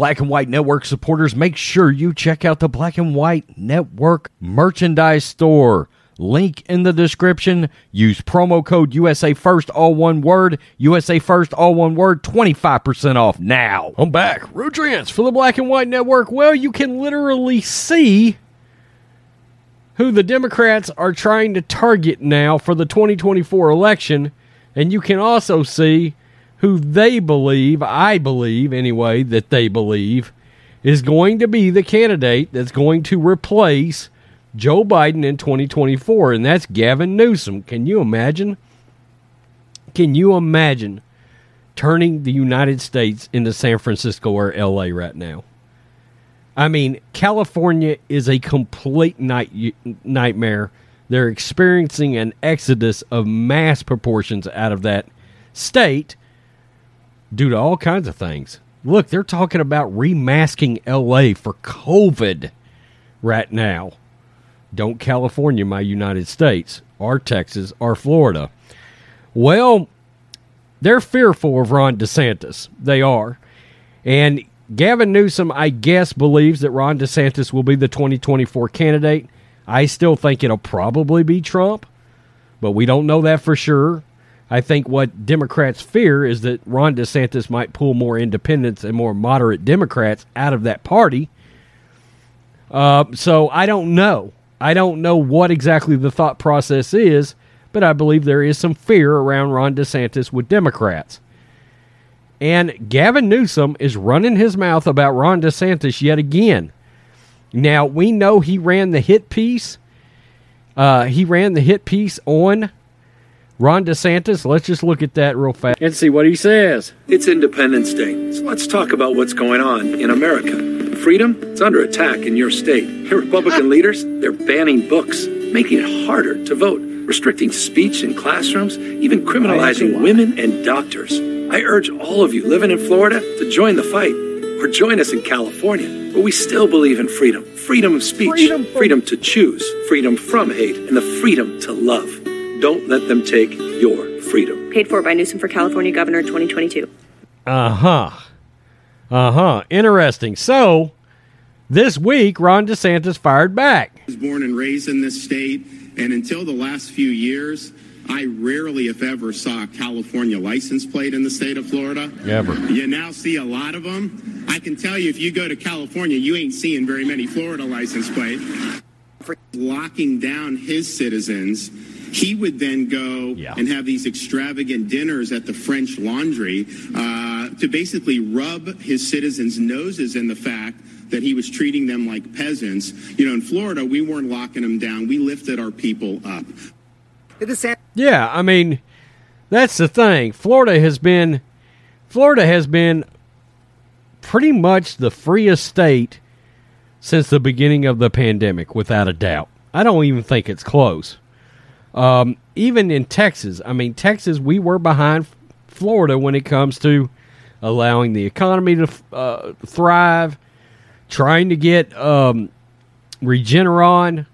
Black and White Network supporters, make sure you check out the Black and White Network merchandise store. Link in the description. Use promo code USA First, all one word. USA First, all one word. 25% off now. I'm back. Rodrance for the Black and White Network. Well, you can literally see who the Democrats are trying to target now for the 2024 election. And you can also see who they believe, I believe anyway, that they believe is going to be the candidate that's going to replace Joe Biden in 2024, and that's Gavin Newsom. Can you imagine? Can you imagine turning the United States into San Francisco or LA right now? I mean, California is a complete night, nightmare. They're experiencing an exodus of mass proportions out of that state due to all kinds of things. Look, they're talking about remasking LA for COVID right now. Don't California, my United States, or Texas, or Florida. Well, they're fearful of Ron DeSantis. They are. And Gavin Newsom, I guess, believes that Ron DeSantis will be the 2024 candidate. I still think it'll probably be Trump, but we don't know that for sure. I think what Democrats fear is that Ron DeSantis might pull more independents and more moderate Democrats out of that party. Uh, so I don't know. I don't know what exactly the thought process is, but I believe there is some fear around Ron DeSantis with Democrats. And Gavin Newsom is running his mouth about Ron DeSantis yet again. Now, we know he ran the hit piece. Uh, he ran the hit piece on Ron DeSantis. Let's just look at that real fast and see what he says. It's Independence Day, so let's talk about what's going on in America. Freedom, it's under attack in your state. Your Republican leaders, they're banning books, making it harder to vote, restricting speech in classrooms, even criminalizing women and doctors. I urge all of you living in Florida to join the fight or join us in California, where we still believe in freedom freedom of speech, Freedom freedom, to choose, freedom from hate, and the freedom to love. Don't let them take your freedom. Paid for by Newsom for California Governor 2022. Uh huh. Uh huh. Interesting. So, this week, Ron DeSantis fired back. was born and raised in this state, and until the last few years, I rarely, if ever, saw a California license plate in the state of Florida. Ever. You now see a lot of them. I can tell you, if you go to California, you ain't seeing very many Florida license plates. For locking down his citizens, he would then go Yeah. and have these extravagant dinners at the French Laundry uh, to basically rub his citizens' noses in the fact that he was treating them like peasants. You know, in Florida, we weren't locking them down. We lifted our people up. Yeah, I mean, that's the thing. Florida has been Florida has been pretty much the freest state since the beginning of the pandemic, without a doubt. I don't even think it's close. Um, even in Texas, I mean, Texas, we were behind Florida when it comes to allowing the economy to uh, thrive, trying to get um, Regeneron,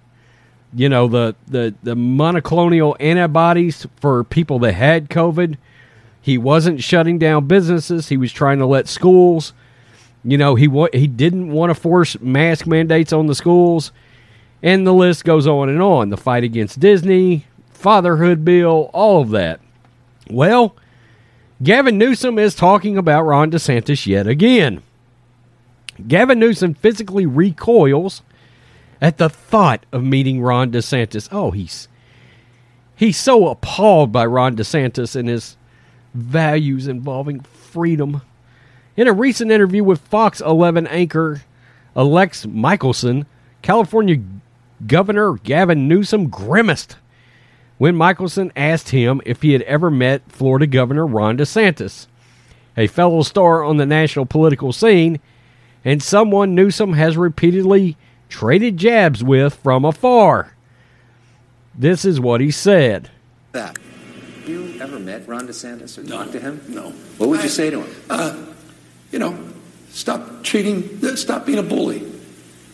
you know, the, the, the monoclonal antibodies for people that had COVID. He wasn't shutting down businesses. He was trying to let schools, you know, he wa- he didn't want to force mask mandates on the schools. And the list goes on and on. The fight against Disney, fatherhood bill, all of that. Well, Gavin Newsom is talking about Ron DeSantis yet again. Gavin Newsom physically recoils at the thought of meeting Ron DeSantis. Oh, he's he's so appalled by Ron DeSantis and his values involving freedom. In a recent interview with Fox 11 anchor Alex Michaelson, California Governor Gavin Newsom grimaced when Michaelson asked him if he had ever met Florida Governor Ron DeSantis, a fellow star on the national political scene, and someone Newsom has repeatedly traded jabs with from afar. This is what he said. That. You ever met Ron DeSantis or No, talked to him? no. What would I- you say to him? Uh, you know, stop treating, stop being a bully.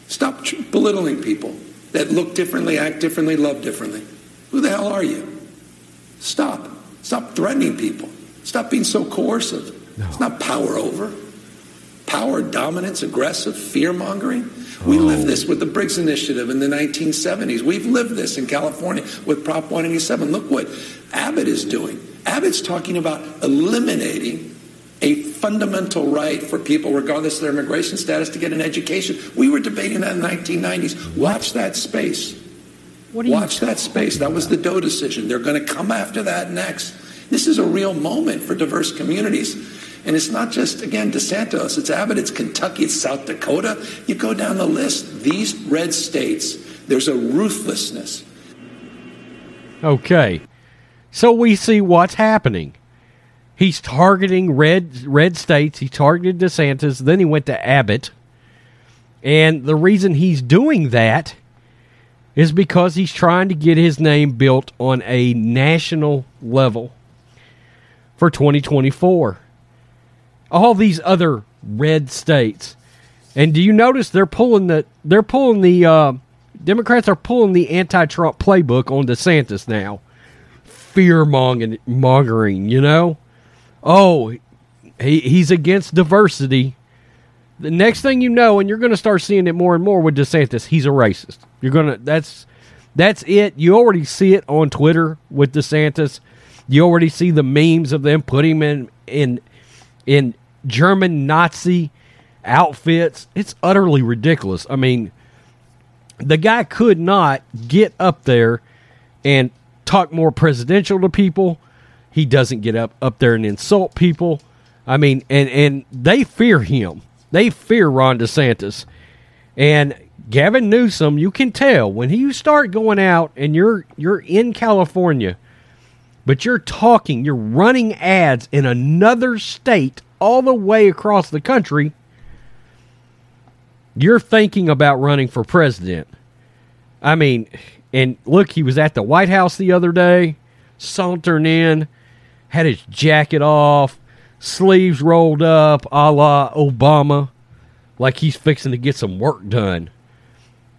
Stop tr- belittling people that look differently, act differently, love differently. Who the hell are you? Stop. Stop threatening people. Stop being so coercive. It's not power over. Power, dominance, aggressive, fear mongering. We oh. lived this with the Briggs Initiative in the 1970s. We've lived this in California with Prop 187. Look what Abbott is doing. Abbott's talking about eliminating a fundamental right for people, regardless of their immigration status, to get an education. We were debating that in the 1990s. Watch that space. Watch that space. That was the Doe decision. They're going to come after that next. This is a real moment for diverse communities. And it's not just, again, DeSantis, it's Abbott, it's Kentucky, it's South Dakota. You go down the list, these red states, there's a ruthlessness. Okay. So we see what's happening. He's targeting red red states. He targeted DeSantis, then he went to Abbott. And the reason he's doing that is because he's trying to get his name built on a national level for 2024. All these other red states. And do you notice they're pulling the they're pulling the uh, Democrats are pulling the anti-Trump playbook on DeSantis now. Fear mongering, you know. Oh, he he's against diversity. The next thing you know, and you're going to start seeing it more and more with DeSantis, he's a racist. You're gonna that's that's it. You already see it on Twitter with DeSantis. You already see the memes of them putting him in in in German Nazi outfits. It's utterly ridiculous. I mean, the guy could not get up there and talk more presidential to people. He doesn't get up up there and insult people. I mean, and and they fear him. They fear Ron DeSantis. And Gavin Newsom, you can tell when you start going out and you're you're in California, but you're talking, you're running ads in another state all the way across the country, you're thinking about running for president. I mean, and look, he was at the White House the other day, sauntering in, had his jacket off, sleeves rolled up, a la Obama, like he's fixing to get some work done.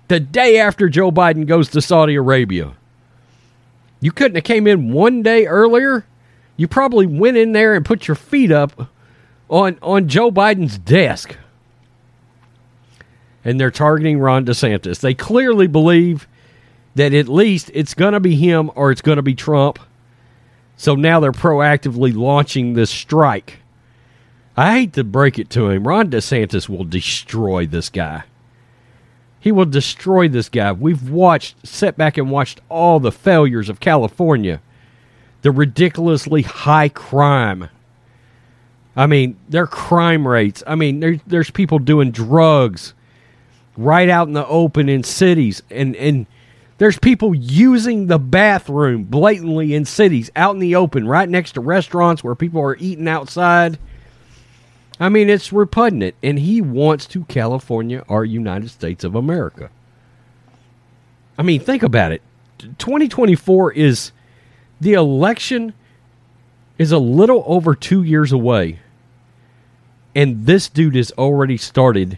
The day after Joe Biden goes to Saudi Arabia. You couldn't have came in one day earlier. You probably went in there and put your feet up on on Joe Biden's desk. And they're targeting Ron DeSantis. They clearly believe that at least it's going to be him or it's going to be Trump. So now they're proactively launching this strike. I hate to break it to him. Ron DeSantis will destroy this guy. He will destroy this guy. We've watched, sat back and watched all the failures of California, the ridiculously high crime. I mean, their crime rates. I mean, there, there's people doing drugs right out in the open in cities, and and there's people using the bathroom blatantly in cities, out in the open, right next to restaurants where people are eating outside. I mean, it's repugnant, and he wants to California our United States of America. I mean, think about it. 2024 is the election is a little over two years away, and this dude has already started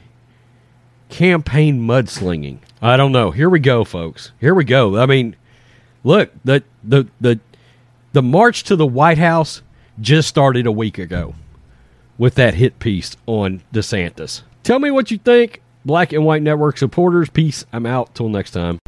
campaign mudslinging. I don't know. Here we go, folks. Here we go. I mean, look the the the the march to the White House just started a week ago with that hit piece on DeSantis. Tell me what you think, Black and White Network supporters. Peace. I'm out. Till next time.